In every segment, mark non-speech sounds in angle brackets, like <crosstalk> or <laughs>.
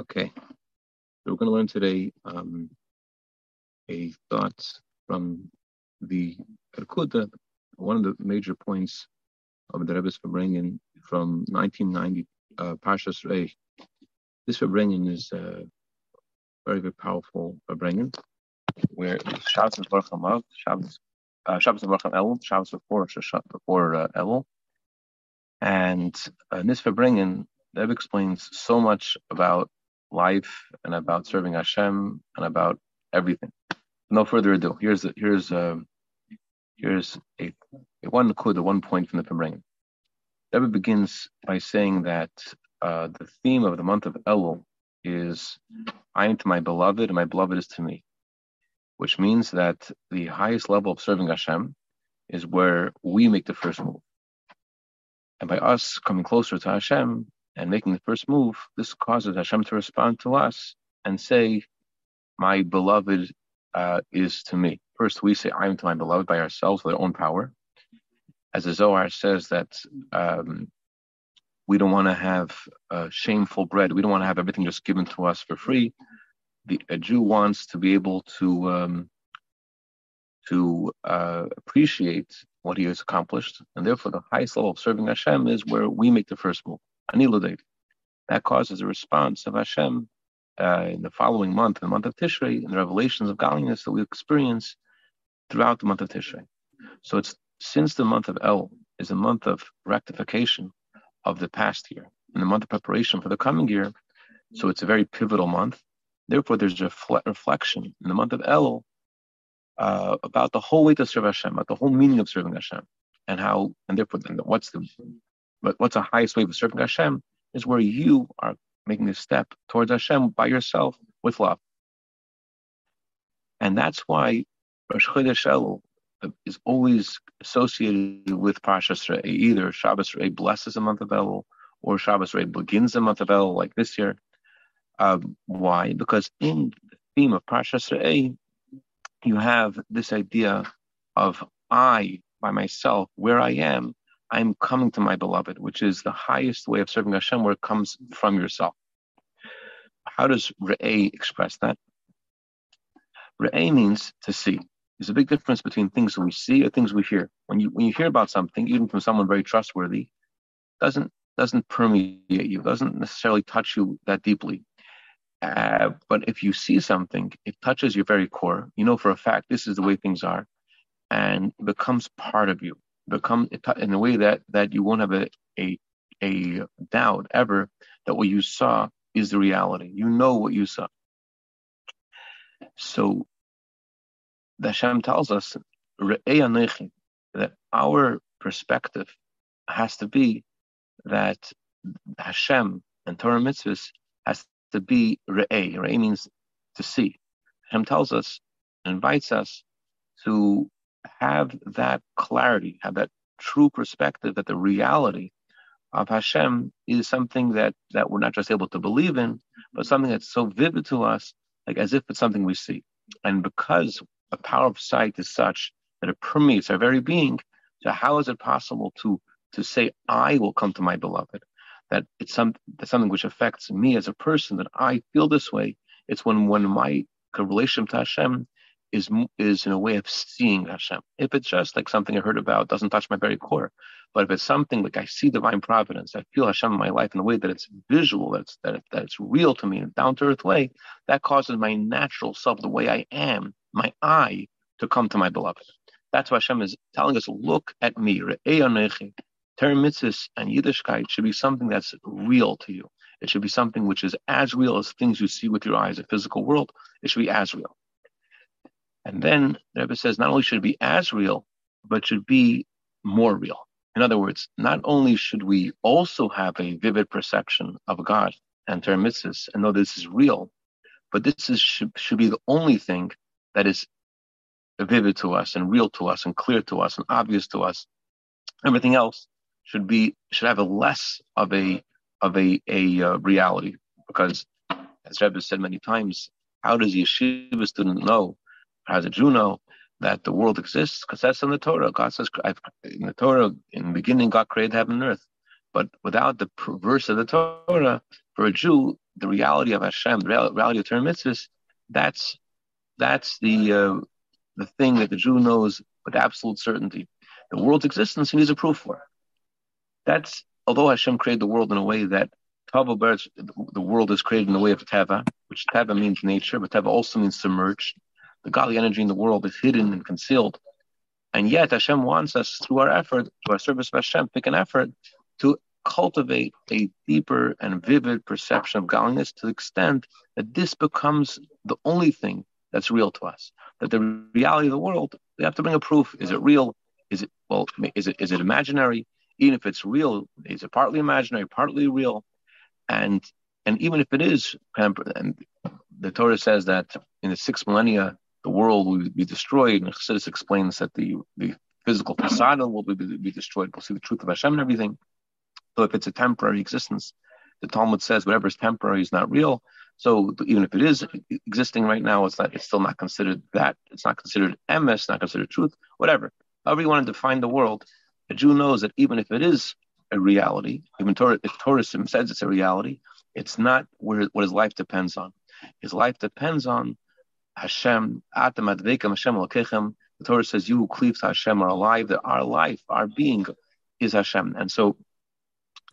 Okay, so we're going to learn today um, a thought from the Erkuta, one of the major points of the Rebbe's Farbrengen from 1990, uh, Parshas Rei. This Farbrengen is a very, very powerful Farbrengen, where Shabbos is Baruch Hamav, Shabbos, uh, Shabbos is Baruch Elul, Shabbos before, before uh, Elul. And uh, in this Farbrengen, the Rebbe explains so much about life and about serving Hashem and about everything. No further ado. Here's a, here's a, um, here's a, a one the one point from the Farbrengen. Rebbe begins by saying that uh, the theme of the month of Elul is I am to my beloved and my beloved is to me, which means that the highest level of serving Hashem is where we make the first move. And by us coming closer to Hashem, and making the first move, this causes Hashem to respond to us and say, My beloved uh, is to me. First, we say, I am to my beloved by ourselves with our own power. As the Zohar says that um, we don't want to have uh, shameful bread. We don't want to have everything just given to us for free. The, a Jew wants to be able to um, to uh, appreciate what he has accomplished, and therefore the highest level of serving Hashem is where we make the first move. That causes a response of Hashem uh, in the following month, in the month of Tishrei, in the revelations of godliness that we experience throughout the month of Tishrei. So it's since the month of El is a month of rectification of the past year, and the month of preparation for the coming year. So it's a very pivotal month. Therefore, there's a reflection in the month of El uh, about the whole way to serve Hashem, about the whole meaning of serving Hashem, and how, and therefore, what's the but what's the highest way of serving Hashem is where you are making a step towards Hashem by yourself with love. And that's why Rosh Chodesh Elul is always associated with Parshas Re'eh. Either Shabbos Re'eh blesses the month of Elul, or Shabbos Re'eh begins the month of Elul, like this year. Um, why? Because in the theme of Parshas Re'eh, you have this idea of I by myself, where I am, I'm coming to my beloved, which is the highest way of serving Hashem, where it comes from yourself. How does Re'eh express that? Re'eh means to see. There's a big difference between things that we see or things we hear. When you when you hear about something, even from someone very trustworthy, doesn't doesn't permeate you, doesn't necessarily touch you that deeply. Uh, but if you see something, it touches your very core. You know for a fact this is the way things are, and it becomes part of you become in a way that that you won't have a a, a doubt ever that what you saw is the reality. You know what you saw. So the Hashem tells us that our perspective has to be that Hashem and Torah mitzvahs has to be re'eh. Re'eh means to see. Hashem tells us, invites us to have that clarity, have that true perspective that the reality of Hashem is something that, that we're not just able to believe in, but something that's so vivid to us, like as if it's something we see. And because the power of sight is such that it permeates our very being, so how is it possible to to say I will come to my beloved? That it's some that's something which affects me as a person, that I feel this way. It's when when my relationship to Hashem is is in a way of seeing Hashem. If it's just like something I heard about, doesn't touch my very core. But if it's something like I see divine providence, I feel Hashem in my life in a way that it's visual, that it's, that, it, that it's real to me in a down to earth way, that causes my natural self, the way I am, my eye, to come to my beloved. That's why Hashem is telling us, look at me. Torah mitzvahs and Yiddishkeit should be something that's real to you. It should be something which is as real as things you see with your eyes, the physical world. It should be as real. And then the Rebbe says not only should it be as real, but should be more real. In other words, not only should we also have a vivid perception of God and Torah mitzvahs and know this is real, but this is, should, should be the only thing that is vivid to us and real to us and clear to us and obvious to us. Everything else should be should have a less of a of a a uh, reality because, as Rebbe said many times, how does yeshiva student know how you know that the world exists? Because that's in the Torah. God says in the Torah, in the beginning, God created heaven and earth. But without the verse of the Torah, for a Jew, the reality of Hashem, the reality of Torah mitzvahs, that's that's the uh, the thing that the Jew knows with absolute certainty. The world's existence he needs a proof for. That's although Hashem created the world in a way that Tava the world is created in the way of Teva, which Teva means nature, but Teva also means submerged. The godly energy in the world is hidden and concealed. And yet Hashem wants us through our effort, through our service of Hashem, pick an effort to cultivate a deeper and vivid perception of godliness to the extent that this becomes the only thing that's real to us. That the reality of the world, we have to bring a proof. Is it real? Is it well? Is it is it imaginary? Even if it's real, is it partly imaginary, partly real? And and even if it is, and the Torah says that in the sixth millennia the world will be destroyed. And Chassidus explains that the the physical facade of the world will be, be destroyed. We'll see the truth of Hashem and everything. So if it's a temporary existence, the Talmud says whatever is temporary is not real. So even if it is existing right now, it's not. It's still not considered that. It's not considered emes, not considered truth. Whatever. However you want to define the world, a Jew knows that even if it is a reality, even Torah, if Torah says it's a reality, it's not where what his life depends on. His life depends on Hashem. Atam advekam Hashem The Torah says, "You who cleave to Hashem are alive. That our life, our being, is Hashem." And so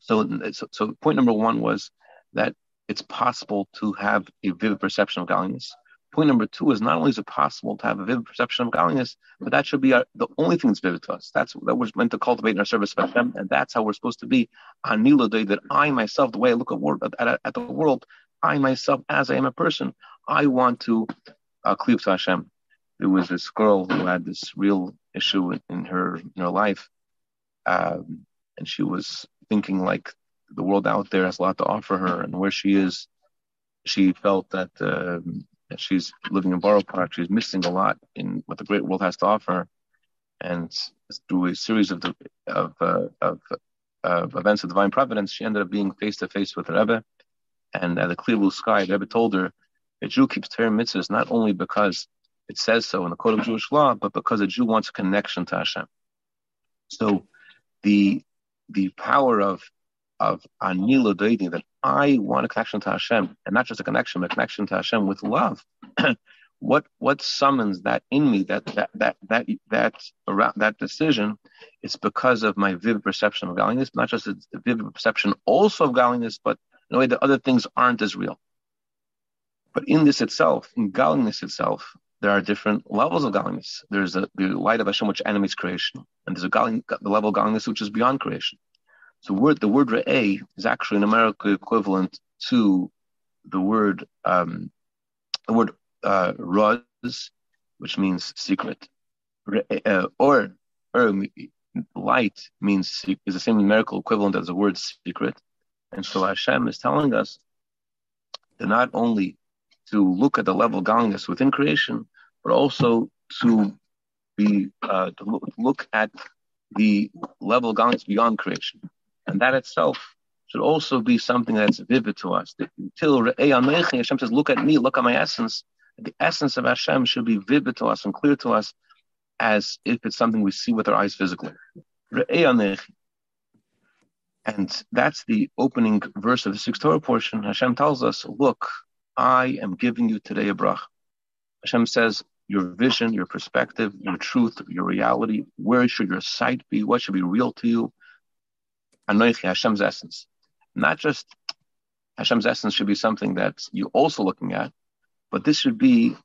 so, so, point number one was that it's possible to have a vivid perception of godliness. Point number two is not only is it possible to have a vivid perception of godliness, but that should be our, the only thing that's vivid to us. That's that we're meant to cultivate in our service of Hashem, and that's how we're supposed to be on Nila Day. That I myself, the way I look at, at, at, the world, I myself, as I am a person, I want to uh, to Hashem. There was this girl who had this real issue in, her in her life, um, and she was thinking like the world out there has a lot to offer her, and where she is, she felt that, uh, she's living in Borough Park. She's missing a lot in what the great world has to offer, and through a series of the, of, uh, of, of events of divine providence, she ended up being face to face with Rebbe, and at the clear blue sky, Rebbe told her, "A Jew keeps Torah mitzvahs not only because it says so in the code of Jewish law, but because a Jew wants a connection to Hashem." So the the power of of doidi that I want a connection to Hashem, and not just a connection, but a connection to Hashem with love. <clears throat> what what summons that in me, that that that that that around that decision, it's because of my vivid perception of godliness, not just the vivid perception also of godliness, but in a way that other things aren't as real. But in this itself, in godliness itself, there are different levels of godliness. There's a, the light of Hashem which animates creation, and there's a the level of godliness which is beyond creation. So word, the word re'eh is actually an numerical equivalent to the word um, the word uh, raz, which means secret, uh, or or light means is the same numerical equivalent as the word secret. And so Hashem is telling us that not only to look at the level of godliness within creation, but also to be uh, to look, at the level of godliness beyond creation, and that itself should also be something that's vivid to us. Until Hashem says, "Look at me, look at my essence." The essence of Hashem should be vivid to us and clear to us, as if it's something we see with our eyes physically. And that's the opening verse of the sixth Torah portion. Hashem tells us, "Look, I am giving you today a brach." Hashem says, your vision, your perspective, your truth, your reality. Where should your sight be? What should be real to you? Anoichi, Hashem's essence. Not just Hashem's essence should be something that you're also looking at, but this should be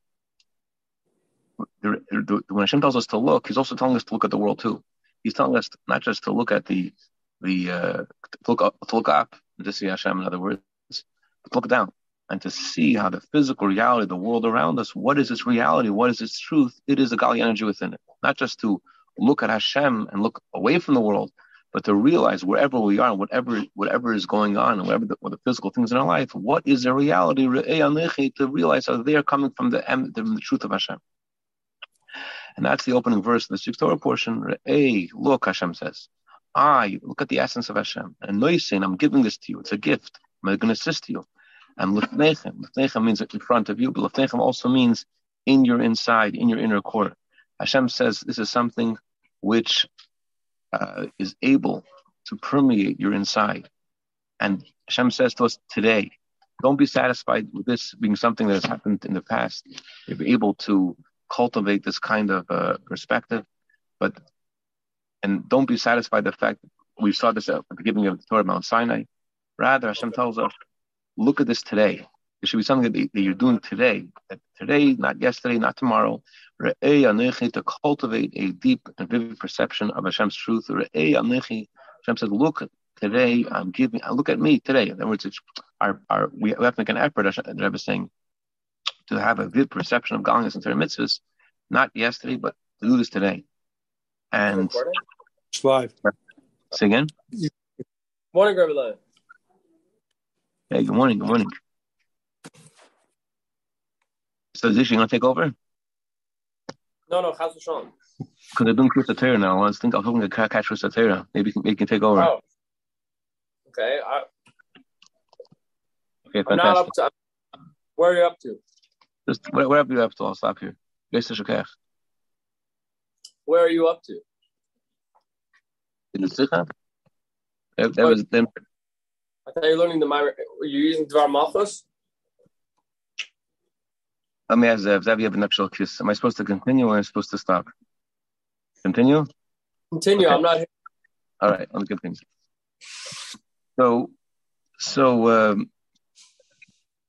when Hashem tells us to look, He's also telling us to look at the world too. He's telling us not just to look at the the uh, to look up to look up to see Hashem. In other words, but look down and to see how the physical reality, the world around us, what is its reality, what is its truth, it is the Gali energy within it. Not just to look at Hashem and look away from the world, but to realize wherever we are, whatever whatever is going on, and whatever the, the physical things in our life, what is the reality? To realize how they are coming from the, from the truth of Hashem. And that's the opening verse of the sixth Torah portion. Hey, look, Hashem says, I look at the essence of Hashem, and Noisin, I'm giving this to you. It's a gift. I'm going to assist you. And lefnechem means in front of you, but lefnechem also means in your inside, in your inner core. Hashem says this is something which uh, is able to permeate your inside. And Hashem says to us today, don't be satisfied with this being something that has happened in the past. You're able to cultivate this kind of uh, perspective, but and don't be satisfied the fact that we saw this at the beginning of the Torah Mount Sinai. Rather, Hashem tells us, look at this today. It should be something that, you're doing today. That today, not yesterday, not tomorrow. To cultivate a deep and vivid perception of Hashem's truth. Hashem says, look today. Um, I'm giving. Uh, look at me today. In other words, it's our, our we have to make an effort. The Rebbe is saying to have a vivid perception of godliness and Torah mitzvahs, not yesterday, but to do this today. And it's live. Say again. Morning, Rebbe. Hey, good morning. Good morning. So, Zish, you gonna take over? No, no, How's Chaz V'Shalom. Because they're doing Krias Torah now. I was thinking, I was hoping to catch Krias Torah. Maybe you can, can take over. Oh. Okay. I, okay, fantastic. I'm not up to. Where are you up to? Just wherever you're up to, I'll stop here. Where are you up to? In the Sikha? That, that was then. I thought you're learning the Myra. You're using Dvar Malchus? Let me ask Zev. Zev, you have an actual kiss. Am I supposed to continue or am I supposed to stop? Continue? Continue. Okay. I'm not here. All right, let me continue. So, so um,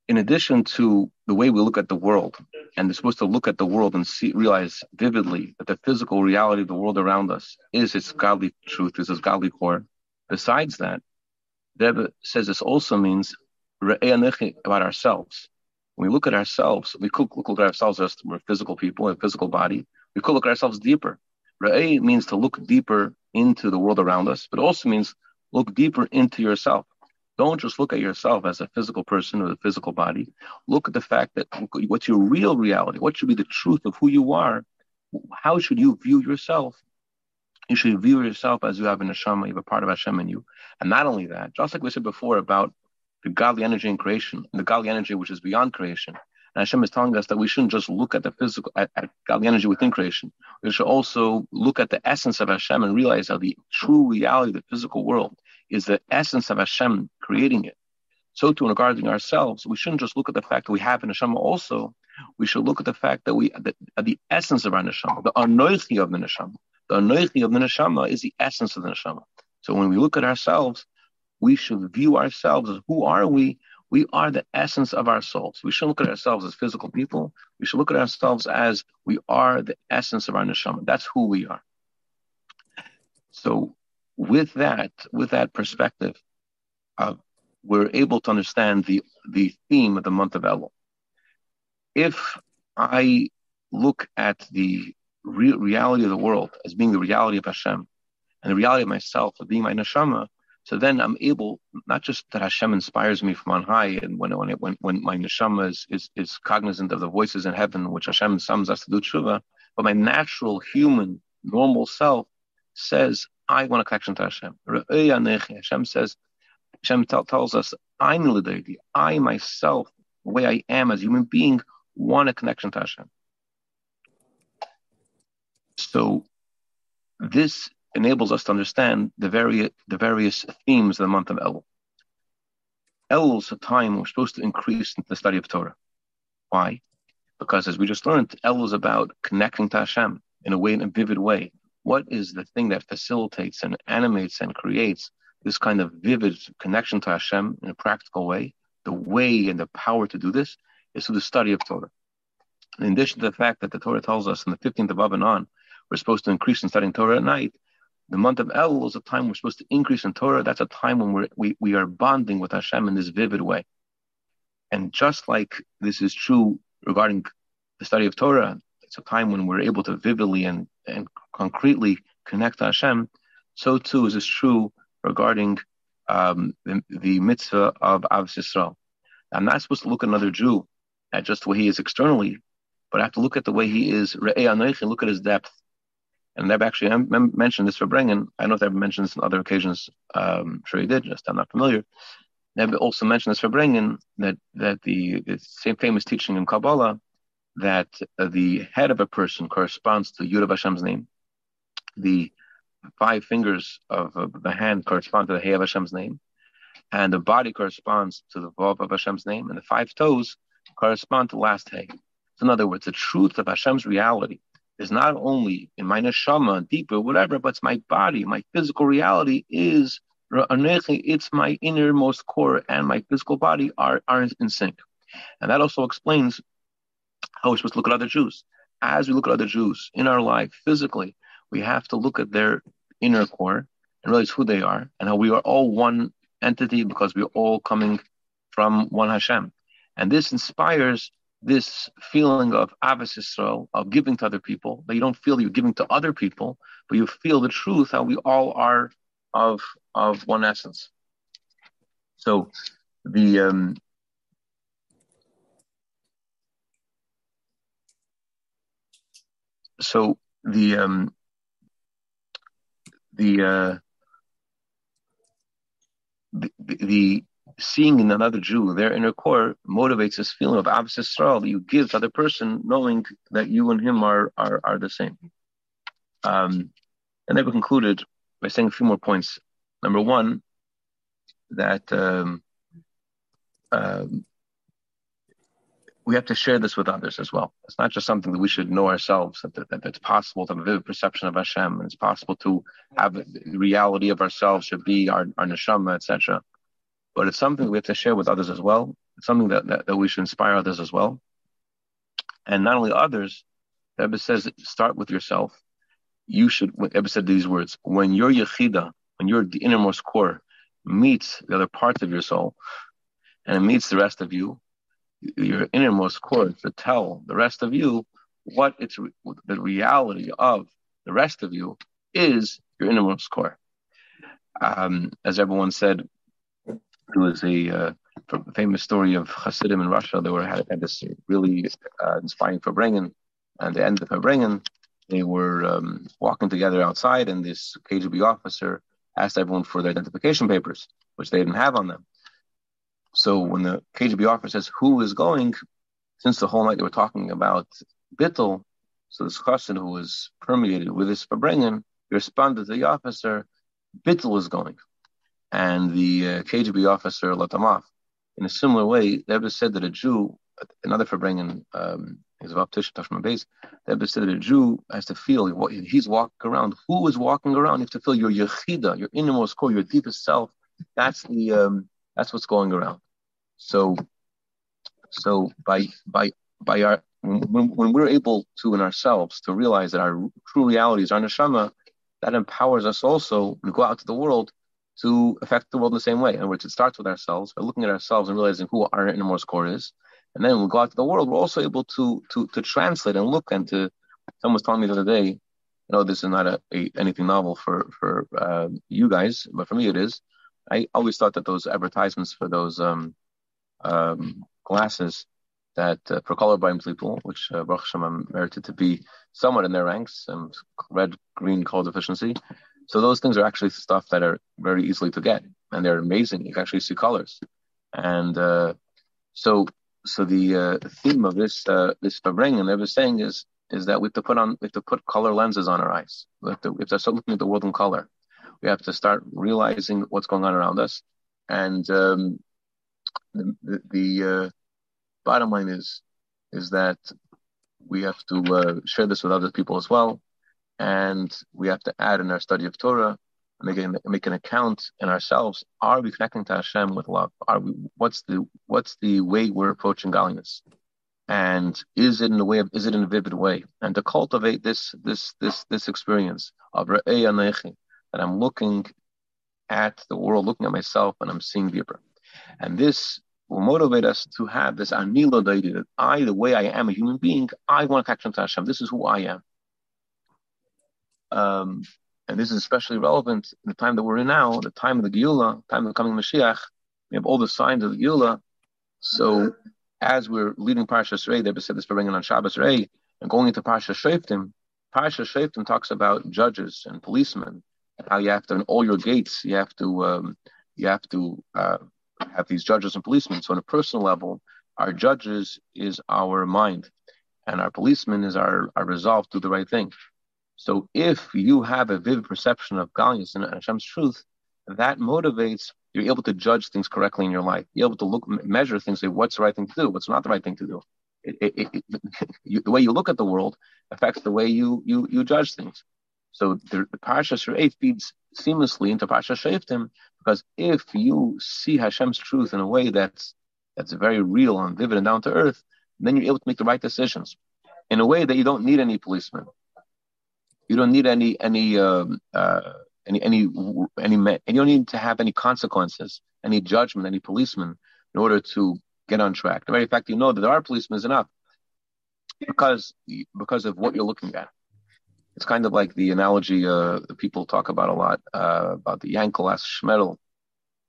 in addition to the way we look at the world, and we're supposed to look at the world and see, realize vividly that the physical reality of the world around us is its godly truth, is its godly core. Besides that, Rebbe says this also means about ourselves. When we look at ourselves, we could look at ourselves as we're physical people, a physical body. We could look at ourselves deeper. Ra'eh means to look deeper into the world around us, but also means look deeper into yourself. Don't just look at yourself as a physical person or a physical body. Look at the fact that what's your real reality? What should be the truth of who you are? How should you view yourself? You should view yourself as you have a neshama, you have a part of Hashem in you. And not only that, just like we said before about the godly energy in creation, the godly energy which is beyond creation. And Hashem is telling us that we shouldn't just look at the physical, at, at godly energy within creation. We should also look at the essence of Hashem and realize how the true reality of the physical world is the essence of Hashem creating it. So too, in regarding ourselves, we shouldn't just look at the fact that we have a neshama also. We should look at the fact that we, the, the essence of our neshama, the anoichi of the neshama. The anoichi of the neshama is the essence of the neshama. So when we look at ourselves, we should view ourselves as who are we? We are the essence of our souls. We shouldn't look at ourselves as physical people. We should look at ourselves as we are the essence of our neshama. That's who we are. So, with that, with that perspective, uh, we're able to understand the the theme of the month of Elul. If I look at the real reality of the world as being the reality of Hashem, and the reality of myself as being my neshama, so then I'm able, not just that Hashem inspires me from on high, and when when when, when my neshama is, is, is cognizant of the voices in heaven, which Hashem summons us to do tshuva, but my natural human normal self says, I want a connection to Hashem. Hashem says, Hashem tell, tells us, I'm I myself, the way I am as a human being, want a connection to Hashem. So this enables us to understand the, vari- the various themes of the month of El. Elul is a time we're supposed to increase the study of Torah. Why? Because as we just learned, Elul is about connecting to Hashem in a way, in a vivid way. What is the thing that facilitates and animates and creates this kind of vivid connection to Hashem in a practical way? The way and the power to do this is through the study of Torah. In addition to the fact that the Torah tells us in the 15th of Av on, we're supposed to increase in studying Torah at night, the month of El is a time we're supposed to increase in Torah. That's a time when we're, we, we are bonding with Hashem in this vivid way. And just like this is true regarding the study of Torah, it's a time when we're able to vividly and, and concretely connect to Hashem. So too is this true regarding um, the, the, mitzvah of Av Yisrael. I'm not supposed to look at another Jew at just the way he is externally, but I have to look at the way he is, look at his depth. And Neb actually mentioned this Farbrengen. I know Neb mentioned this on other occasions. Um, I'm sure he did, just I'm not familiar. Neb also mentioned this Farbrengen that, that the, the same famous teaching in Kabbalah that uh, the head of a person corresponds to Yud of Hashem's name. The five fingers of uh, the hand correspond to the Hey of Hashem's name. and the body corresponds to the Vav of Hashem's name, and the five toes correspond to the last Hey. So in other words, the truth of Hashem's reality is not only in my neshama, deeper, whatever, but it's my body, my physical reality is it's my innermost core and my physical body are, are in sync. And that also explains how we're supposed to look at other Jews. As we look at other Jews in our life physically, we have to look at their inner core and realize who they are and how we are all one entity because we're all coming from one Hashem. And this inspires this feeling of Ahavas Yisrael, of giving to other people, that you don't feel you're giving to other people, but you feel the truth, how we all are of, of one essence. So the, um, so the, um, the, uh, the, the, seeing in another Jew their inner core motivates this feeling of Ahavas Yisrael that you give to the other person, knowing that you and him are are, are the same. Um, and then we concluded by saying a few more points. Number one, that um, um, we have to share this with others as well. It's not just something that we should know ourselves, that, that, that it's possible to have a vivid perception of Hashem, and it's possible to have the reality of ourselves should be our, our neshama, etc but it's something we have to share with others as well. It's something that, that, that we should inspire others as well. And not only others, Rebbe says, start with yourself. You should, Rebbe said these words, when your yechida, when your the innermost core meets the other parts of your soul, and it meets the rest of you, your innermost core to tell the rest of you what it's the reality of the rest of you is your innermost core. Um, as everyone said, there was a uh, famous story of Hasidim in Russia. They were had, had this really uh, inspiring Farbrengen, and the end of Farbrengen, they were um, walking together outside, and this KGB officer asked everyone for their identification papers, which they didn't have on them. So when the KGB officer says, "Who is going?" Since the whole night they were talking about Bittel, so this Chassid who was permeated with this Farbrengen responded to the officer, "Bittel is going." And the uh, KGB officer let them off. In a similar way, the Rebbe said that a Jew, another Farbrengen, um, is about Tish Tashma base. The Rebbe said that a Jew has to feel what he's walking around. Who is walking around? You have to feel your yechida, your innermost core, your deepest self. That's the um, that's what's going around. So, so by by by our when, when we're able to in ourselves to realize that our true reality is our neshama, that empowers us also to go out to the world to affect the world in the same way. In other words, it starts with ourselves by looking at ourselves and realizing who our innermost core is. And then when we go out to the world, we're also able to to to translate and look and to. Someone was telling me the other day, you know, this is not a, a anything novel for for uh, you guys, but for me it is. I always thought that those advertisements for those um, um, glasses that uh, for colorblind people, which uh, Baruch Hashem I'm merited to be somewhat in their ranks, um, red green color deficiency. So those things are actually stuff that are very easily to get, and they're amazing. You can actually see colors, and uh, so so the uh, theme of this uh, this Farbrengen I was saying is is that we have to put on we have to put color lenses on our eyes. We have to we have to start looking at the world in color. We have to start realizing what's going on around us, and um, the the, the uh, bottom line is is that we have to uh, share this with other people as well and we have to add in our study of Torah, make an, make an account in ourselves. Are we connecting to Hashem with love? Are we? What's the what's the way we're approaching godliness? And is it in a way of is it in a vivid way? And to cultivate this this this this experience of that I'm looking at the world, looking at myself, and I'm seeing deeper. And this will motivate us to have this anila that I, the way I am a human being, I want to connect to Hashem. This is who I am. Um, and this is especially relevant in the time that we're in now, the time of the Geula, time of the coming Mashiach. We have all the signs of the Geula. So as we're leading Parashas Rei, they said this Farbrengen on Shabbos Rei, and going into Parashas Shoftim, Parashas Shoftim talks about judges and policemen, how you have to, in all your gates, you have to, um, you have to uh, have these judges and policemen. So on a personal level, our judges is our mind, and our policemen is our, our resolve to do the right thing. So if you have a vivid perception of Galius and Hashem's truth, that motivates you're able to judge things correctly in your life. You're able to look, measure things, say what's the right thing to do, what's not the right thing to do. It, it, it, <laughs> you, the way you look at the world affects the way you you you judge things. So the, the Parsha feeds seamlessly into Parsha Shoftim because if you see Hashem's truth in a way that's that's very real and vivid and down to earth, then you're able to make the right decisions in a way that you don't need any policeman. You don't need any any um, uh, any any any and you don't need to have any consequences, any judgment, any policeman in order to get on track. The very fact you know that there are policemen is enough because because of what you're looking at. It's kind of like the analogy uh, that people talk about a lot uh, about the Yankel asks Shmedel,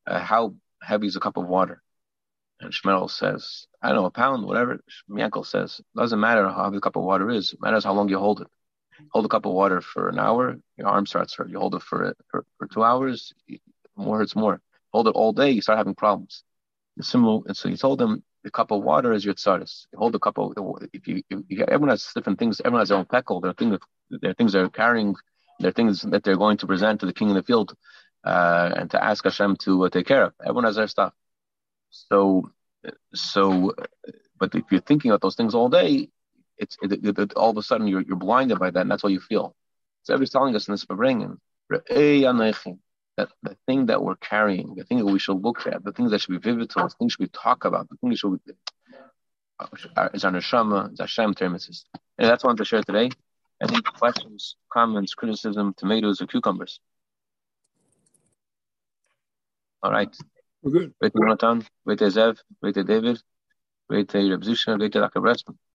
uh, how heavy is a cup of water? And Shmedel says, I don't know, a pound, whatever. Yankel says, doesn't matter how heavy the cup of water is, it matters how long you hold it hold a cup of water for an hour, your arm starts hurt. You hold it for for, for two hours, more hurts more. Hold it all day, you start having problems. The similar, and so you told them the cup of water is your. You hold the cup of if you, if you everyone has different things. Everyone has their own peckle. There are things there are things they're carrying. There are things that they're going to present to the king in the field, uh, and to ask Hashem to uh, take care of. Everyone has their stuff. So, so, but if you're thinking about those things all day, it's it, it, all of a sudden you're you're blinded by that, and that's what you feel. So everybody's telling us in this bringing that the thing that we're carrying, the thing that we should look at, the things that should be vivid to us, the things we talk about, the things should be, uh, is our neshama, is Hashem termises. And that's what I want to share today. Any questions, comments, criticism, tomatoes, or cucumbers? All right. We're good. Wait, Jonathan. Wait, Zev. Wait, David. Wait, Reb Zusha. Wait, Dr. Bressman.